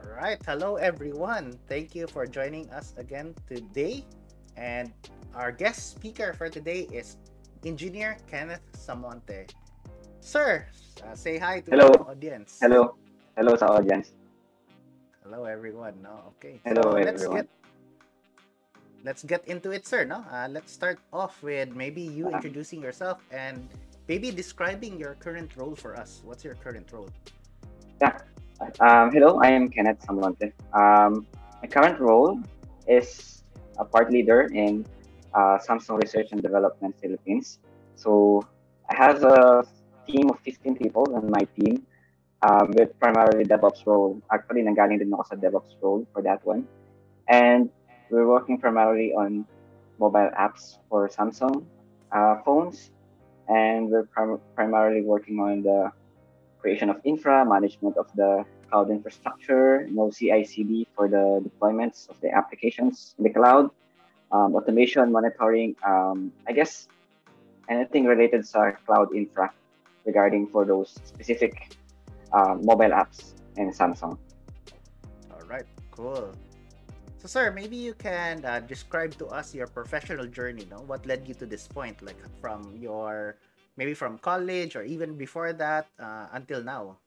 All right. Hello, everyone. Thank you for joining us again today. And our guest speaker for today is Engineer Kenneth Samonte. Sir, uh, say hi to Hello. our audience. Hello. Hello sa audience. Hello, everyone. No, okay. Hello, so let's everyone. get let's get into it, sir. No, uh, let's start off with maybe you Uh-huh. introducing yourself and maybe describing your current role for us. What's your current role? Um, hello, I am Kenneth Samonte. Um, my current role is a part leader in uh, Samsung Research and Development Philippines. So I have a team of 15 people on my team um, with primarily DevOps role. Actually, nanggaling din ako sa DevOps role for that one. And we're working primarily on mobile apps for Samsung uh, phones. And we're prim- primarily working on the creation of infra, management of the cloud infrastructure, no CI/CD for the deployments of the applications in the cloud, um, automation, monitoring. Um, I guess anything related to cloud infra regarding for those specific um, mobile apps in Samsung. All right, cool. So, sir, maybe you can uh, describe to us your professional journey. No, what led you to this point, like from your maybe from college or even before that uh, until now.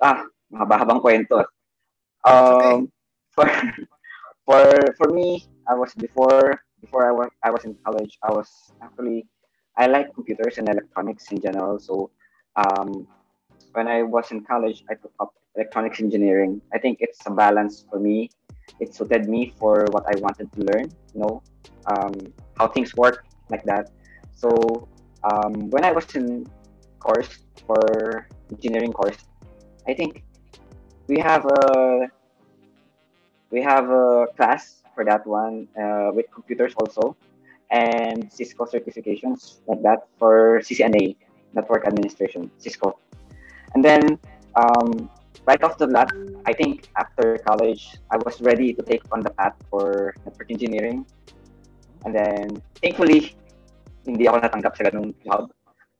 Ah, mahaba-habang kwento. okay. Um, for for for me, I was before before I was I was in college. I was actually I like computers and electronics in general. So um, when I was in college, I took up electronics engineering. I think it's a balance for me. It suited me for what I wanted to learn. You know, um, how things work like that. So um, when I was in course for engineering course, I think we have a we have a class for that one uh, with computers also and Cisco certifications like that for CCNA network administration Cisco. And then um, right after that I think after college I was ready to take on the path for network engineering. And then thankfully hindi ako natanggap sa ganung job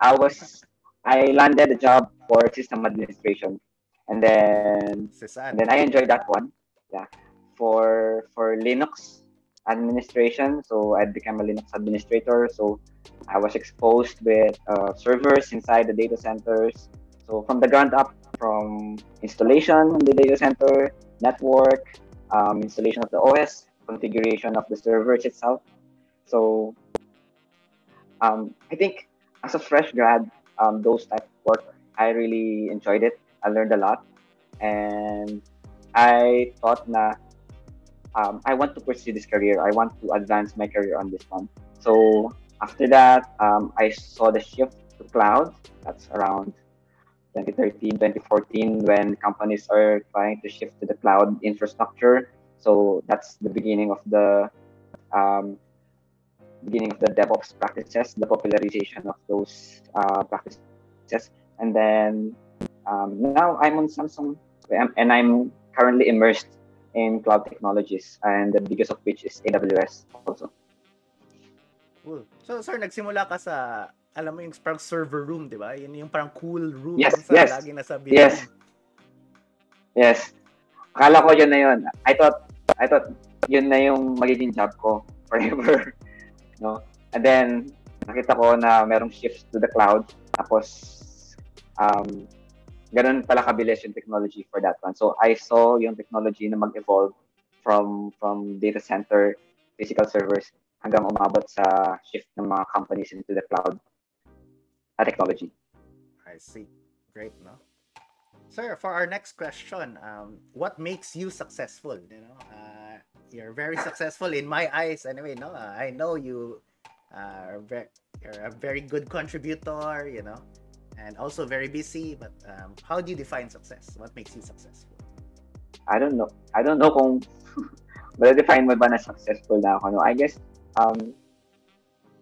I was I landed a job for system administration and then and then I enjoyed that one. Yeah, for for Linux administration. So I became a Linux administrator. So I was exposed with uh, servers inside the data centers. So from the ground up, from installation in the data center, network, um, installation of the OS, configuration of the servers itself. So um, I think as a fresh grad, um, those type of work, I really enjoyed it. I learned a lot, and I thought na um, I want to pursue this career. I want to advance my career on this one. So after that, um, I saw the shift to cloud. That's around 2013, 2014, when companies are trying to shift to the cloud infrastructure. So that's the beginning of the um, beginning of the DevOps practices, the popularization of those uh, practices, and then um, now I'm on Samsung, um, and I'm currently immersed in cloud technologies, and the biggest of which is AWS also. Cool. So, sir, nagsimula ka sa, alam mo yung parang server room, di ba? Yun yung parang cool room Yes, saan yes. lagi nasabi. Yes. Yes. Akala ko yun na yun. I thought, I thought yun na yung magiging job ko forever. no? And then, nakita ko na merong shift to the cloud. Tapos, um, ganun pala kabilis yung technology for that one. So, I saw yung technology na mag-evolve from from data center, physical servers, hanggang umabot sa shift ng mga companies into the cloud uh, technology. I see. Great, no? Sir, for our next question, um, what makes you successful? You know, uh, you're very successful in my eyes. Anyway, no, I know you are ve- you're a very good contributor. You know, and also very busy. But um, how do you define success? What makes you successful? I don't know. I don't know kung ma-define mo ba na successful na ako. No? I guess um,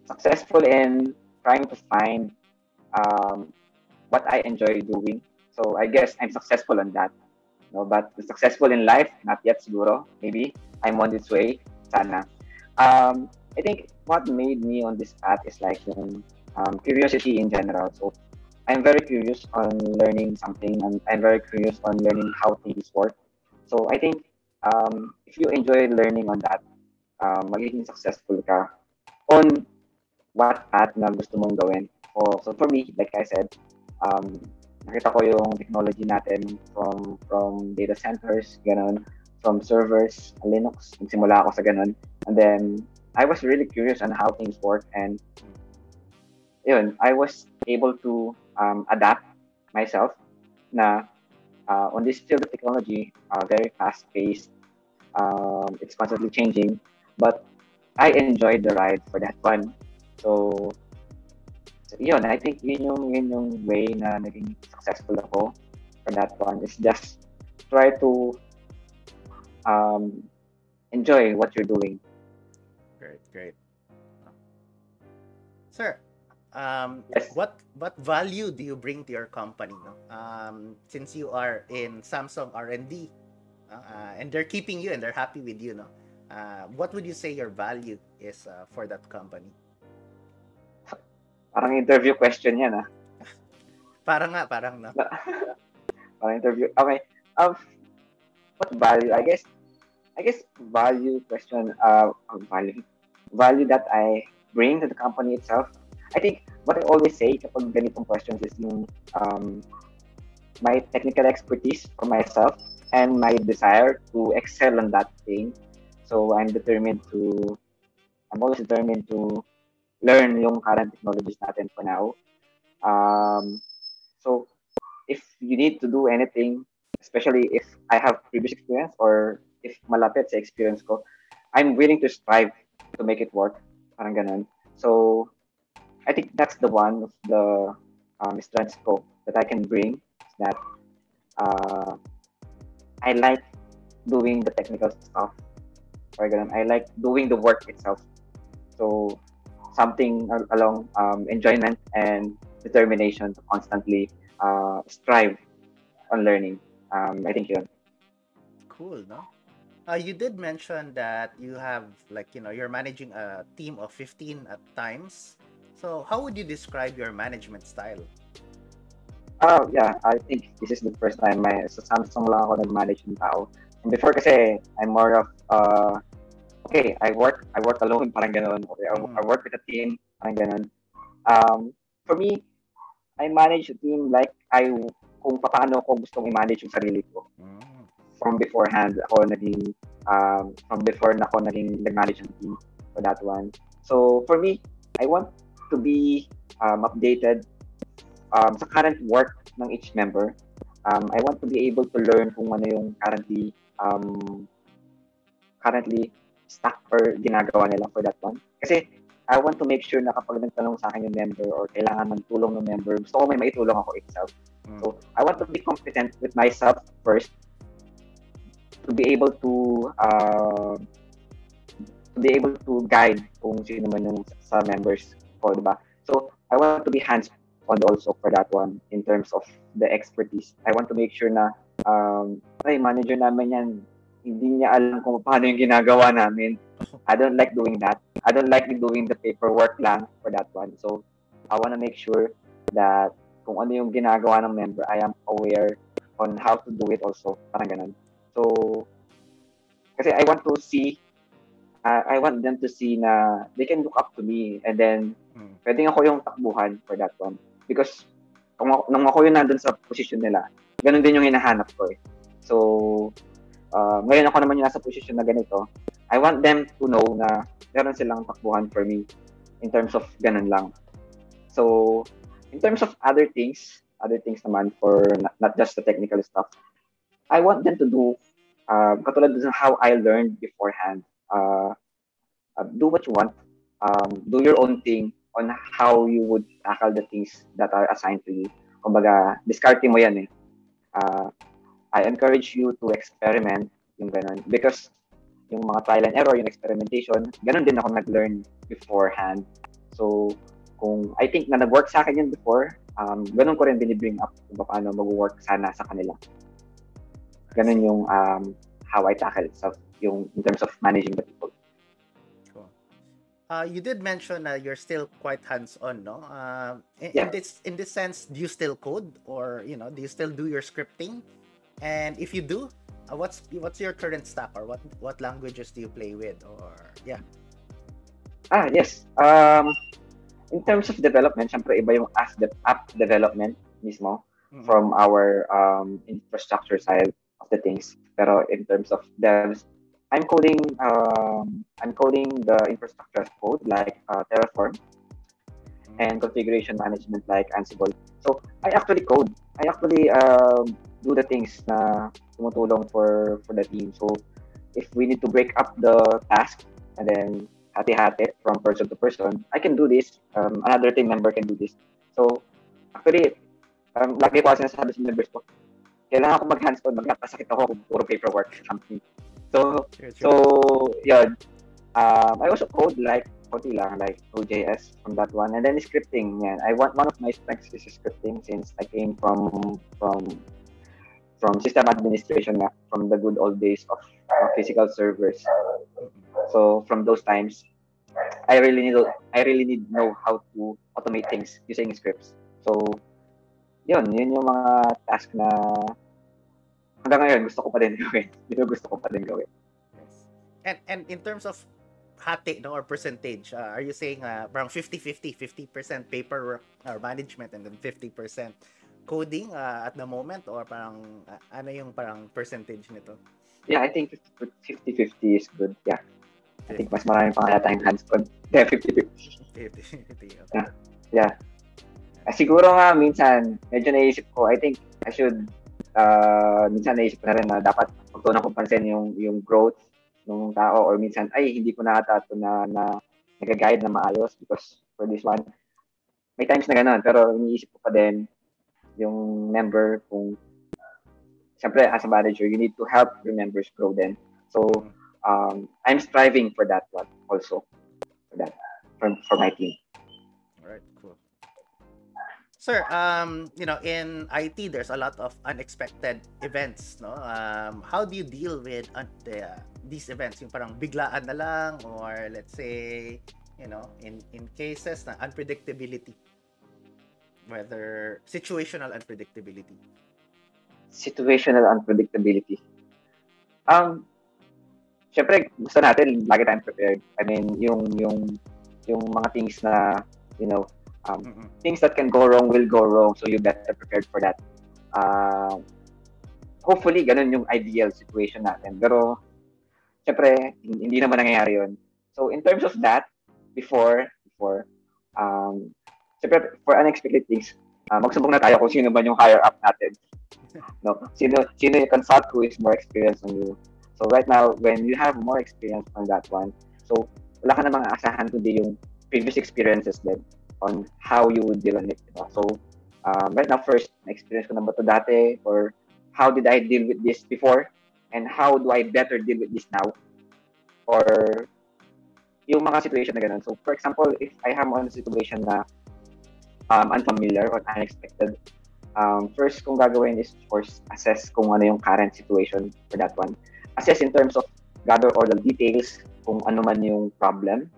successful in trying to find um, what I enjoy doing. So I guess I'm successful on that. No, but successful in life, not yet siguro. Maybe I'm on this way. Sana. Um, I think what made me on this path is like um, curiosity in general. So I'm very curious on learning something, and I'm very curious on learning how things work. So I think um, if you enjoy learning on that, um, magiging successful ka on what path na gusto mong gawin. So, so for me, like I said, um, nakita ko yung technology natin from from data centers, ganun, from servers, Linux, nagsimula ako sa ganun. And then, I was really curious on how things work and yun, I was able to um, adapt myself na uh, on this field of technology, uh, very fast-paced, um, it's constantly changing, but I enjoyed the ride for that one. So, so yun, I think yun yung, yun yung way na naging successful ako for that one is just try to um, enjoy what you're doing. Great, great. Sir, um, Yes. what what value do you bring to your company? No? Um, since you are in Samsung R and D, uh, uh, and they're keeping you and they're happy with you, no? Uh, what would you say your value is uh, for that company? Parang interview question yan ah. Parang nga, parang no. Parang interview. Okay. Um, what value? I guess, I guess value question, uh, uh, value, value that I bring to the company itself. I think what I always say kapag ganitong questions is yung um, my technical expertise for myself and my desire to excel on that thing. So I'm determined to, I'm always determined to learn yung current technologies natin for now. Um, so if you need to do anything, especially if I have previous experience or if malapit sa experience ko, I'm willing to strive to make it work. Parang ganun. So, I think that's the one of the um, strengths ko that I can bring is that uh, I like doing the technical stuff. Parang ganun. I like doing the work itself. So, something along um, enjoyment and determination to constantly uh, strive on learning. Um, I think yun. Cool, no? Uh, you did mention that you have like you know you're managing a team of 15 at times. So how would you describe your management style? Oh, yeah. I think this is the first time may sa Samsung lang ako nag-manage ng tao. And before kasi, I'm more of, uh, okay, I work I work alone, parang ganun. Okay, I, I work with a team, parang ganun. Um, for me, I manage a team like I kung paano ko gustong i-manage yung sarili ko. Mm, From beforehand, ako naging, um, from before na ako naging nag-manage ng team for that one. So, for me, I want to be um, updated um, sa current work ng each member. Um, I want to be able to learn kung ano yung currently um, currently stuck or ginagawa nila for that one. Kasi I want to make sure na kapag nagtanong sa akin yung member or kailangan ng tulong ng member, gusto ko may maitulong ako itself. mm. So I want to be competent with myself first to be able to uh, to be able to guide kung sino man yung sa members ko, di ba? So I want to be hands-on also for that one in terms of the expertise. I want to make sure na um, ay, manager namin yan, hindi niya alam kung paano yung ginagawa namin. I don't like doing that. I don't like doing the paperwork lang for that one. So, I want to make sure that kung ano yung ginagawa ng member, I am aware on how to do it also. Parang ganun. So, kasi I want to see, uh, I want them to see na they can look up to me and then Mm. pwedeng ako yung takbuhan for that one. Because kung ako, nung ako yung nandun sa position nila, ganun din yung hinahanap ko eh. So, uh, ngayon ako naman yung nasa position na ganito, I want them to know na meron silang takbuhan for me in terms of ganun lang. So, in terms of other things, other things naman for not, not just the technical stuff, I want them to do, uh, katulad sa how I learned beforehand, uh, uh, do what you want, um, do your own thing on how you would tackle the things that are assigned to you. Kumbaga, discarding mo yan eh. Uh, I encourage you to experiment yung ganun. Because yung mga trial and error, yung experimentation, ganun din ako nag-learn beforehand. So, kung I think na nag-work sa akin yun before, um, ganun ko rin binibring up kung paano mag-work sana sa kanila. Ganun yung um, how I tackle itself, yung in terms of managing the people. Cool. Uh, you did mention uh, you're still quite hands-on, no? Uh, in, Yeah. in this in this sense, do you still code, or you know, do you still do your scripting? And if you do, uh, what's what's your current stack, or what what languages do you play with, or yeah? Ah, yes. Um, in terms of development, syempre iba yung app, de- app development mismo Mm. from our um, infrastructure side of the things. Pero in terms of devs, I'm coding um, I'm coding the infrastructure as code like uh, Terraform and configuration management like Ansible. So I actually code. I actually um, do the things na tumutulong for for the team. So if we need to break up the task and then hati-hati from person to person, I can do this. Um, another team member can do this. So actually, um, lagi ko sinasabi sa members ko, kailangan ko mag-hands-on, magkakasakit ako kung puro paperwork company. So, so, yun. Um, I also code like, konti lang, like Node.js from that one. And then scripting, yan. I want, one of my strengths is scripting since I came from, from, from system administration nga, from the good old days of uh, physical servers. So, from those times, I really need, I really need know how to automate things using scripts. So, yun, yun yung mga task na hanggang ngayon gusto ko pa din gawin. Yun gusto ko pa din gawin. And and in terms of hati no or percentage, uh, are you saying uh, parang 50-50, 50% paper or management and then 50% coding uh, at the moment or parang uh, ano yung parang percentage nito? Yeah, I think 50-50 is good. Yeah. I think mas marami pang kaya tayong hands-on. Yeah, 50-50. 50-50. Okay. Yeah. Yeah. Ah, siguro nga, minsan, medyo naisip ko, I think I should, uh, minsan naisip ko na rin na dapat pagtunan ko pansin yung, yung growth ng tao or minsan, ay, hindi ko na na, na nag-guide na maayos because for this one, may times na gano'n, pero iniisip ko pa din yung member kung, siyempre, as a manager, you need to help your members grow then. So, um, I'm striving for that one also, for that, for, for my team. Alright, cool. Sir, um, you know, in IT, there's a lot of unexpected events, no? Um, how do you deal with uh, these events? Yung parang biglaan na lang or let's say, you know, in in cases na unpredictability. Whether situational unpredictability. situational unpredictability. Um, syempre, gusto natin lagi tayong prepared. I mean, yung yung yung mga things na, you know, um, Mm-mm. things that can go wrong will go wrong, so you better prepared for that. Uh, hopefully, ganun yung ideal situation natin. Pero, syempre, hin- hindi naman nangyayari yun. So, in terms of that, before, before, um, syempre, for unexpected things, uh, magsumbong na tayo kung sino ba yung higher up natin. No, sino, sino yung consult who is more experienced than you. So, right now, when you have more experience on that one, so, wala ka namang aasahan kundi yung previous experiences din on how you would deal on it. Diba? So, um, right now, first, na-experience ko na ba ito dati? Or how did I deal with this before? And how do I better deal with this now? Or yung mga situation na ganun. So, for example, if I am on a situation na um, unfamiliar or unexpected, um, first kong gagawin is, of course, assess kung ano yung current situation for that one. Assess in terms of gather all the details, kung ano man yung problem,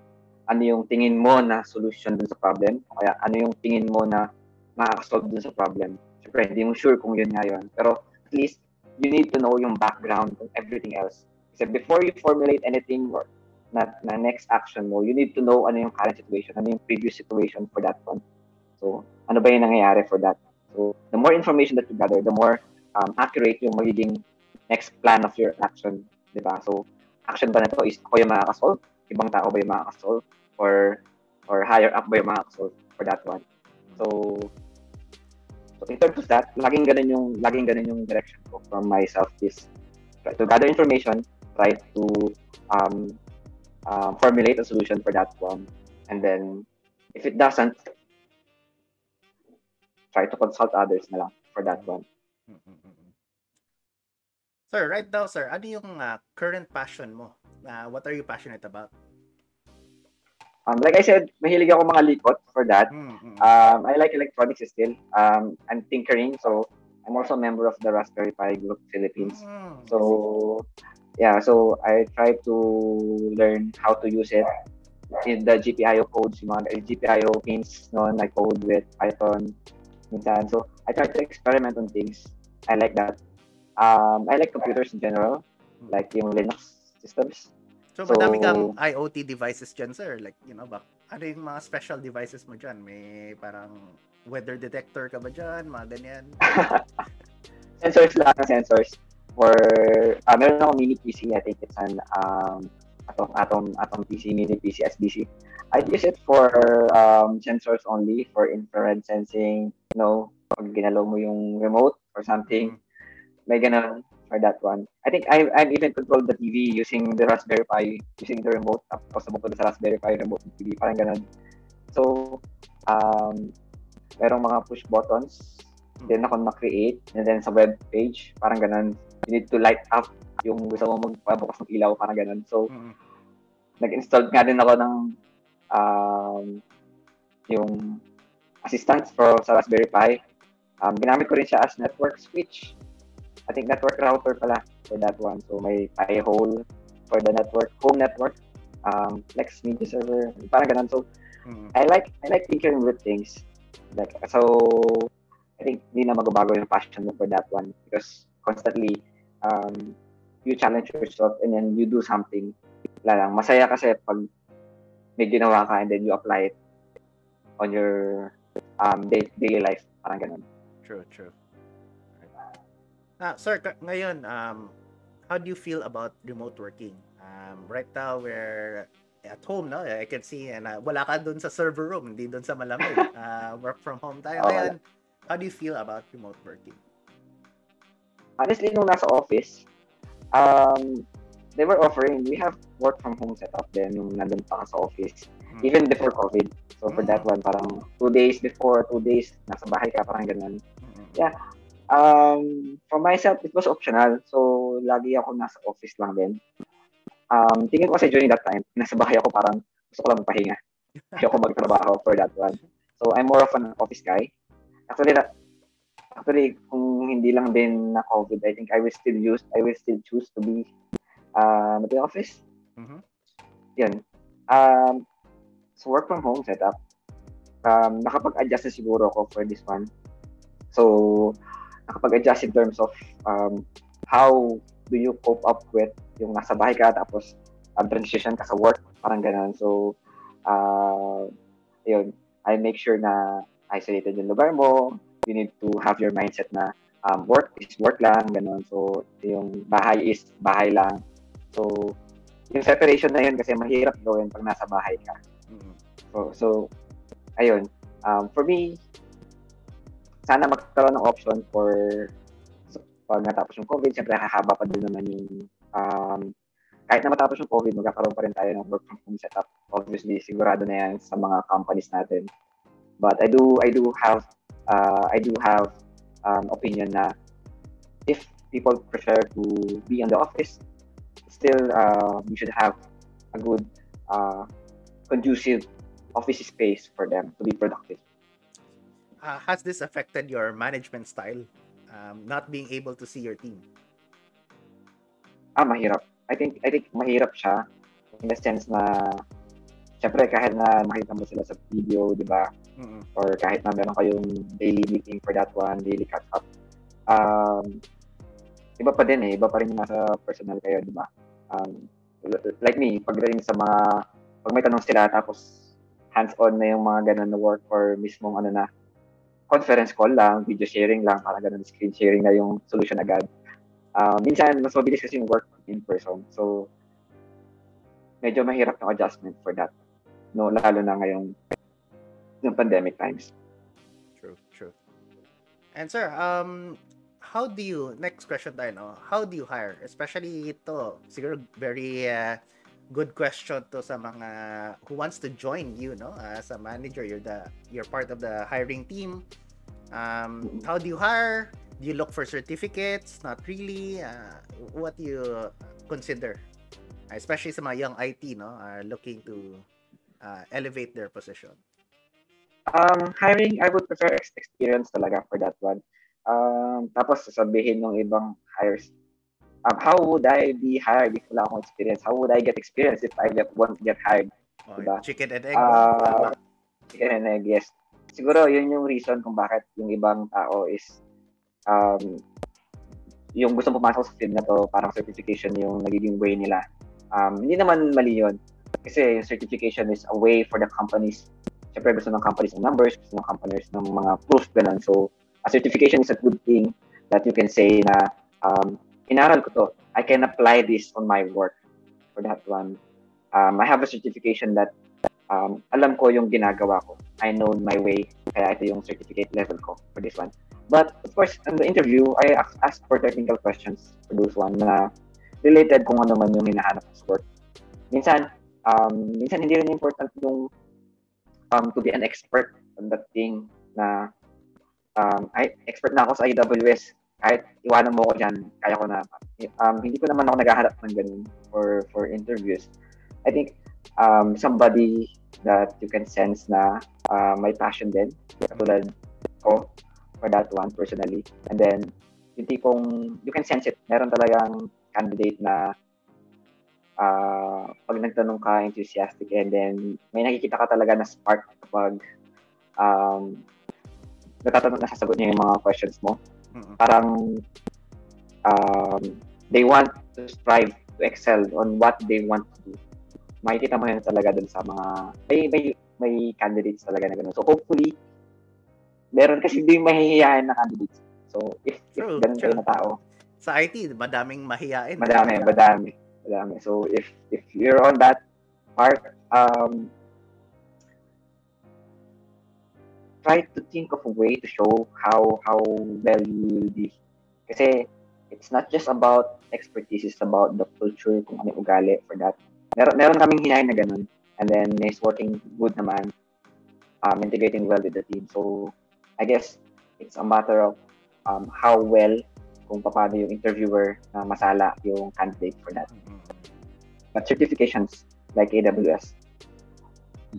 ano yung tingin mo na solution dun sa problem, kaya ano yung tingin mo na makakasolve dun sa problem. Siyempre, hindi mo sure kung yun nga yun. Pero at least, you need to know yung background and everything else. Kasi before you formulate anything or na, na next action mo, you need to know ano yung current situation, ano yung previous situation for that one. So, ano ba yung nangyayari for that? So, the more information that you gather, the more um, accurate yung magiging next plan of your action. Di ba? So, action ba na to is ako yung makakasolve? Ibang tao ba yung makakasolve? Or, or higher up ba yung makakasolve for that one? So, so in terms of that, laging ganun yung, laging ganun yung direction ko from myself is try to gather information, try to um, uh, formulate a solution for that one. And then, if it doesn't, try to consult others na lang for that one. Sir, right now, sir, ano yung uh, current passion mo? Uh, what are you passionate about? Um, like I said, mahilig ako mga likot for that. Mm-mm. Um, I like electronics still. Um, I'm tinkering, so I'm also a member of the Raspberry Pi Group Philippines. Mm, So, yeah, so I try to learn how to use it in the GPIO codes, yung mga GPIO pins noon, I code with Python minsan. So, I try to experiment on things. I like that. Um, I like computers in general, like yung Linux systems. So, so madami kang IoT devices dyan, sir. Like, you know, ba, ano yung mga special devices mo dyan? May parang weather detector ka ba dyan? Mga ganyan? sensors lang, sensors. For, uh, meron ako mini PC, I think it's an um, Atom, Atom, Atom PC, mini PC, SBC. I use it for um, sensors only, for infrared sensing, you know, pag ginalaw mo yung remote or something, may ganun for that one. I think I I've even controlled the TV using the Raspberry Pi, using the remote, tapos sabog ko sa Raspberry Pi remote TV, parang ganun. So, um, merong mga push buttons, then ako na-create, and then sa web page, parang ganun, you need to light up yung gusto mo magpabukas ng ilaw, parang ganun. So, mm-hmm. nag-install nga din ako ng um, yung assistant for sa Raspberry Pi. Um, ginamit ko rin siya as network switch. I think network router pala for that one. So may Pi hole for the network, home network, um, Lex Media Server, parang ganun. So mm-hmm. I like I like tinkering with things. Like so I think hindi na magbabago yung passion mo for that one because constantly um, you challenge yourself and then you do something. Wala lang. Masaya kasi pag may ginawa ka and then you apply it on your um, day, daily life. Parang ganun. True, true. Ah, sir, ngayon, um, how do you feel about remote working? Um, right now, we're at home, no? I can see, and uh, wala ka dun sa server room, hindi dun sa malamig. Uh, work from home tayo. Oh, ngayon, how do you feel about remote working? Honestly, nung nasa office, um, they were offering, we have work from home setup din nung nandun pa sa office. Mm. Even before COVID. So for mm. that one, parang two days before, two days, nasa bahay ka, parang ganun. Mm. Yeah. Um, for myself, it was optional. So, lagi ako nasa office lang din. Um, tingin ko kasi during that time, nasa bahay ako parang gusto ko lang magpahinga. Hindi ako magtrabaho for that one. So, I'm more of an office guy. Actually, that, actually, kung hindi lang din na COVID, I think I will still use, I will still choose to be um, at the office. Mm-hmm. Yan. Um, so work from home setup. Um, nakapag-adjust na siguro ako for this one. So, nakapag-adjust in terms of um, how do you cope up with yung nasa bahay ka tapos um, transition ka sa work, parang ganun. So, uh, yun, I make sure na isolated yung lugar mo. You need to have your mindset na um, work is work lang, ganun. So, yung bahay is bahay lang. So, yung separation na yun kasi mahirap gawin pag nasa bahay ka. Mm-hmm. So, so ayun. Um, for me, sana magkaroon ng option for so, pag natapos yung COVID, siyempre hahaba pa din naman yung um, kahit na matapos yung COVID, magkakaroon pa rin tayo ng work from home setup. Obviously, sigurado na yan sa mga companies natin. But I do I do have uh, I do have um, opinion na if people prefer to be in the office, still uh, we should have a good uh, conducive office space for them to be productive. Uh, has this affected your management style? Um, not being able to see your team? Ah, mahirap. I think I think mahirap siya in the sense na syempre kahit na makita mo sila sa video, di ba? Mm-hmm. Or kahit na meron kayong daily meeting for that one, daily catch up. Um, iba pa din eh, iba pa rin yung nasa personal kayo, di ba? um, like me, pagdating sa mga, pag may tanong sila, tapos hands-on na yung mga ganun na work or mismong ano na, conference call lang, video sharing lang, para ganun, screen sharing na yung solution agad. Uh, minsan, mas mabilis kasi yung work in person. So, medyo mahirap yung adjustment for that. No, lalo na ngayong yung pandemic times. True, true. And sir, um, how do you, next question tayo, no? How do you hire? Especially ito, siguro very uh, good question to sa mga who wants to join you, no? As a manager, you're the you're part of the hiring team. Um, how do you hire? Do you look for certificates? Not really. Uh, what do you consider? Especially sa mga young IT, no? Are looking to uh, elevate their position. Um, hiring, I would prefer experience talaga for that one. Um, tapos sasabihin ng ibang hires, um, how would I be hired if wala akong experience? How would I get experience if I get, won't get hired? Oh, Diba? Chicken and egg. Tama. chicken and egg, yes. Siguro yun yung reason kung bakit yung ibang tao is um, yung gusto pumasok sa field na to, parang certification yung nagiging way nila. Um, hindi naman mali yun. Kasi yung certification is a way for the companies. Siyempre gusto ng companies ng numbers, gusto ng companies ng mga proof, ganun. So, a certification is a good thing that you can say na um, inaral ko to. I can apply this on my work for that one. Um, I have a certification that um, alam ko yung ginagawa ko. I know my way. Kaya ito yung certificate level ko for this one. But of course, in the interview, I ask, ask for technical questions for those one na related kung ano man yung hinahanap sa work. Minsan, um, minsan hindi rin important yung um, to be an expert on that thing na um, ay, expert na ako sa AWS. Kahit iwanan mo ko dyan, kaya ko na. Um, hindi ko naman ako naghahanap ng ganun for, for interviews. I think um, somebody that you can sense na uh, may passion din, katulad ko for that one personally. And then, yung tipong, you can sense it. Meron talagang candidate na uh, pag nagtanong ka, enthusiastic, and then may nakikita ka talaga na spark kapag um, natatanong, nasasagot niya yung mga questions mo. Mm-mm. Parang um, they want to strive to excel on what they want to do. Makikita mo yun talaga dun sa mga, may, may, may candidates talaga na gano'n. So hopefully, meron kasi din mahihiyain na candidates. So if, True, if ganun kayo true. na tao, Sa IT, madaming mahiyain. Madami, madami, madami. So if if you're on that part, um, try to think of a way to show how how well you will be. Kasi it's not just about expertise, it's about the culture, kung ano ugali for that. Meron, meron kaming hinahin na ganun. And then he's working good naman, um, integrating well with the team. So I guess it's a matter of um, how well kung paano yung interviewer na masala yung candidate for that. Mm-mm. But certifications like AWS,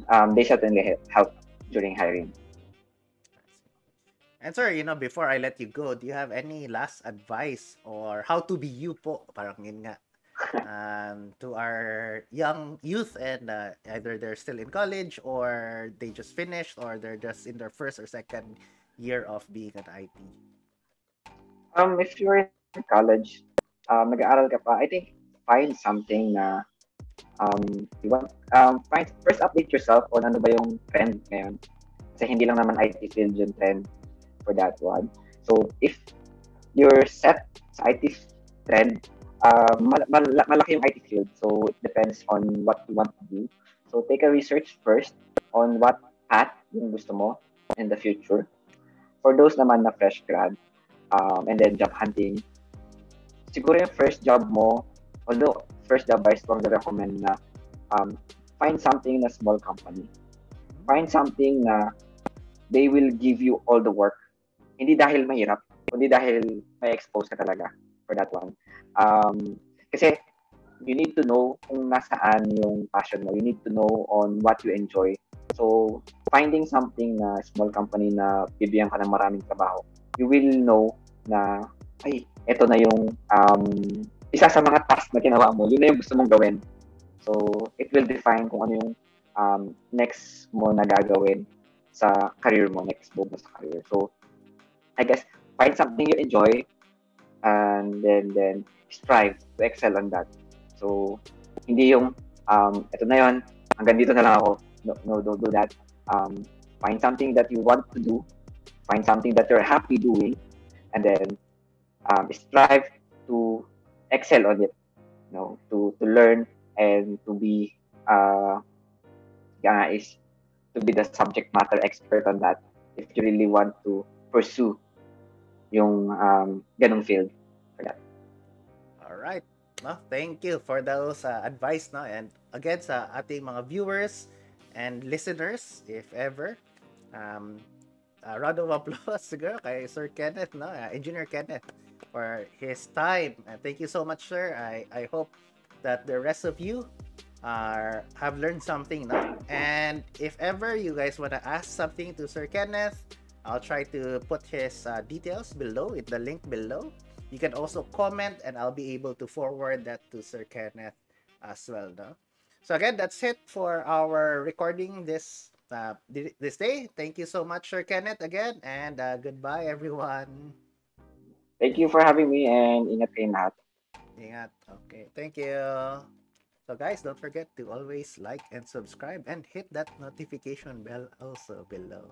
um, they certainly he- help during hiring. And sir, you know, before I let you go, do you have any last advice or how to be you po? Parang yun nga. Um, to our young youth and uh, either they're still in college or they just finished or they're just in their first or second year of being an IT. Um, if you're in college, um, nag-aaral ka pa, I think find something na um, you want, um, find, first update yourself on ano ba yung trend ngayon. Kasi hindi lang naman IT field yung trend for that one. So, if you're set IT trend, uh, mal- mal- malaki yung IT field. So, it depends on what you want to do. So, take a research first on what path yung gusto mo in the future. For those naman na fresh grad, um, and then job hunting, siguro yung first job mo, although first job I strongly recommend na um, find something na small company. Find something na they will give you all the work. Hindi dahil mahirap, kundi dahil may expose ka talaga for that one. Um, kasi you need to know kung nasaan yung passion mo. You need to know on what you enjoy. So, finding something na small company na bibigyan ka ng maraming trabaho, you will know na, ay, eto na yung um, isa sa mga task na ginawa mo. Yun na yung gusto mong gawin. So, it will define kung ano yung um, next mo na gagawin sa career mo, next move mo sa career. So, I guess, find something you enjoy and then then strive to excel on that. So, hindi yung, um, eto na yon hanggang dito na lang ako. No, no, don't do that. Um, find something that you want to do. Find something that you're happy doing. And then, um, strive to excel on it. You know, to, to learn and to be, uh, yeah, is to be the subject matter expert on that if you really want to pursue yung um, ganong field. All right. No, thank you for those uh, advice no? And again sa ating mga viewers and listeners if ever um uh, round of applause siguro kay Sir Kenneth no? Uh, Engineer Kenneth for his time. And thank you so much sir. I I hope that the rest of you are have learned something no? And if ever you guys want to ask something to Sir Kenneth I'll try to put his uh, details below in the link below you can also comment and I'll be able to forward that to Sir Kenneth as well. No? So again, that's it for our recording this uh, this day. Thank you so much, Sir Kenneth, again, and uh, goodbye, everyone. Thank you for having me and ingat kayong lahat. Ingat. Okay, thank you. So guys, don't forget to always like and subscribe and hit that notification bell also below.